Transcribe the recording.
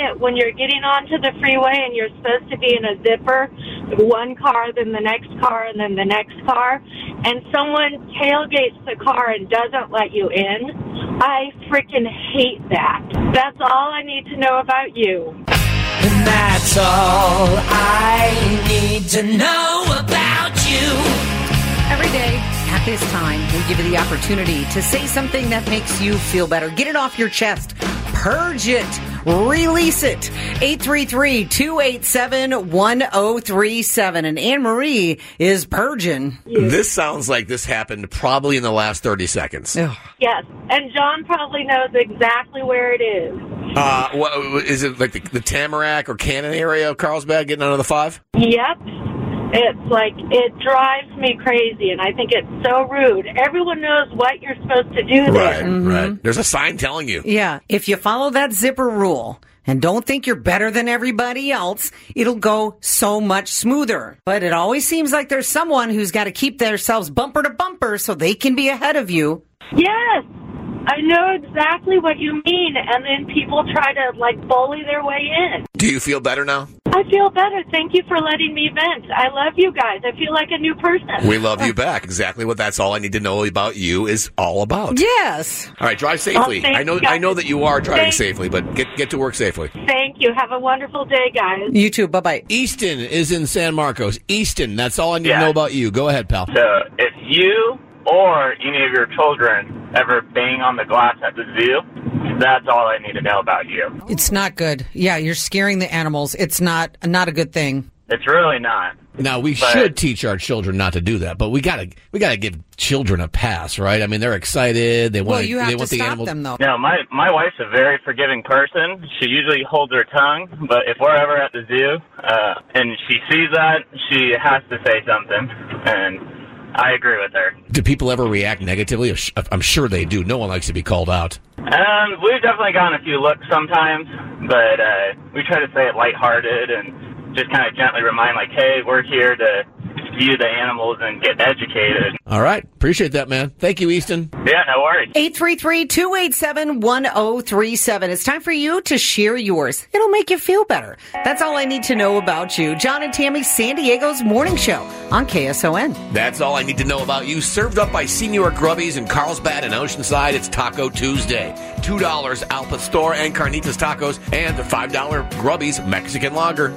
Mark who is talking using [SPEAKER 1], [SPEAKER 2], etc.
[SPEAKER 1] I hate it when you're getting onto the freeway and you're supposed to be in a zipper, one car, then the next car, and then the next car, and someone tailgates the car and doesn't let you in. I freaking hate that. That's all I need to know about you.
[SPEAKER 2] And that's all I need to know about you.
[SPEAKER 3] Every day at this time, we give you the opportunity to say something that makes you feel better. Get it off your chest. Purge it. Release it. 833-287-1037. And Anne Marie is purging.
[SPEAKER 4] This sounds like this happened probably in the last 30 seconds.
[SPEAKER 1] Yes, and John probably knows exactly where it is.
[SPEAKER 4] Uh, what, is it like the, the Tamarack or Cannon area of Carlsbad getting under the five?
[SPEAKER 1] Yep. It's like, it drives me crazy, and I think it's so rude. Everyone knows what you're supposed to do there.
[SPEAKER 3] Mm-hmm.
[SPEAKER 4] right. There's a sign telling you.
[SPEAKER 3] Yeah, if you follow that zipper rule and don't think you're better than everybody else, it'll go so much smoother. But it always seems like there's someone who's got to keep themselves bumper to bumper so they can be ahead of you.
[SPEAKER 1] Yes, I know exactly what you mean, and then people try to, like, bully their way in.
[SPEAKER 4] Do you feel better now?
[SPEAKER 1] I feel better. Thank you for letting me vent. I love you guys. I feel like a new person.
[SPEAKER 4] We love you back. Exactly what that's all I need to know about you is all about.
[SPEAKER 3] Yes.
[SPEAKER 4] All right, drive safely.
[SPEAKER 1] Thank
[SPEAKER 4] I know. I know that you are driving
[SPEAKER 1] Thank-
[SPEAKER 4] safely, but get get to work safely.
[SPEAKER 1] Thank you. Have a wonderful day, guys.
[SPEAKER 3] You too. Bye bye.
[SPEAKER 4] Easton is in San Marcos. Easton, that's all I need
[SPEAKER 5] Yeah.
[SPEAKER 4] to know about you. Go ahead, pal.
[SPEAKER 5] So if you or any of your children ever bang on the glass at the zoo, that's all I need to know about you.
[SPEAKER 3] It's not good. Yeah, you're scaring the animals. It's not not a good thing.
[SPEAKER 5] It's really not.
[SPEAKER 4] Now we
[SPEAKER 5] But-
[SPEAKER 4] should teach our children not to do that, but we gotta we gotta give children a pass, right? I mean, they're excited. They want
[SPEAKER 3] Well, you have
[SPEAKER 4] they
[SPEAKER 3] to
[SPEAKER 4] want the animals.
[SPEAKER 3] them though.
[SPEAKER 5] No, my my wife's a very forgiving person. She usually holds her tongue, but if we're ever at the zoo uh, and she sees that, she has to say something, and I agree with her.
[SPEAKER 4] Do people ever react negatively? I'm sure they do. No one likes to be called out.
[SPEAKER 5] Um, we've definitely gotten a few looks sometimes, but uh, we try to say it lighthearted and just kind of gently remind, like, hey, we're here to view the animals and get educated.
[SPEAKER 4] All right, appreciate that, man. Thank you, Easton.
[SPEAKER 5] Yeah, no worries.
[SPEAKER 3] 833-287-1037. It's time for you to share yours. It'll make you feel better. That's all I need to know about you. John and Tammy, San Diego's morning show on KSON.
[SPEAKER 4] That's all I need to know about you. Served up by Señor Grubby's in Carlsbad and Oceanside. It's Taco Tuesday. $2 Al Pastor and Carnitas Tacos and the $5 Grubbies Mexican Lager.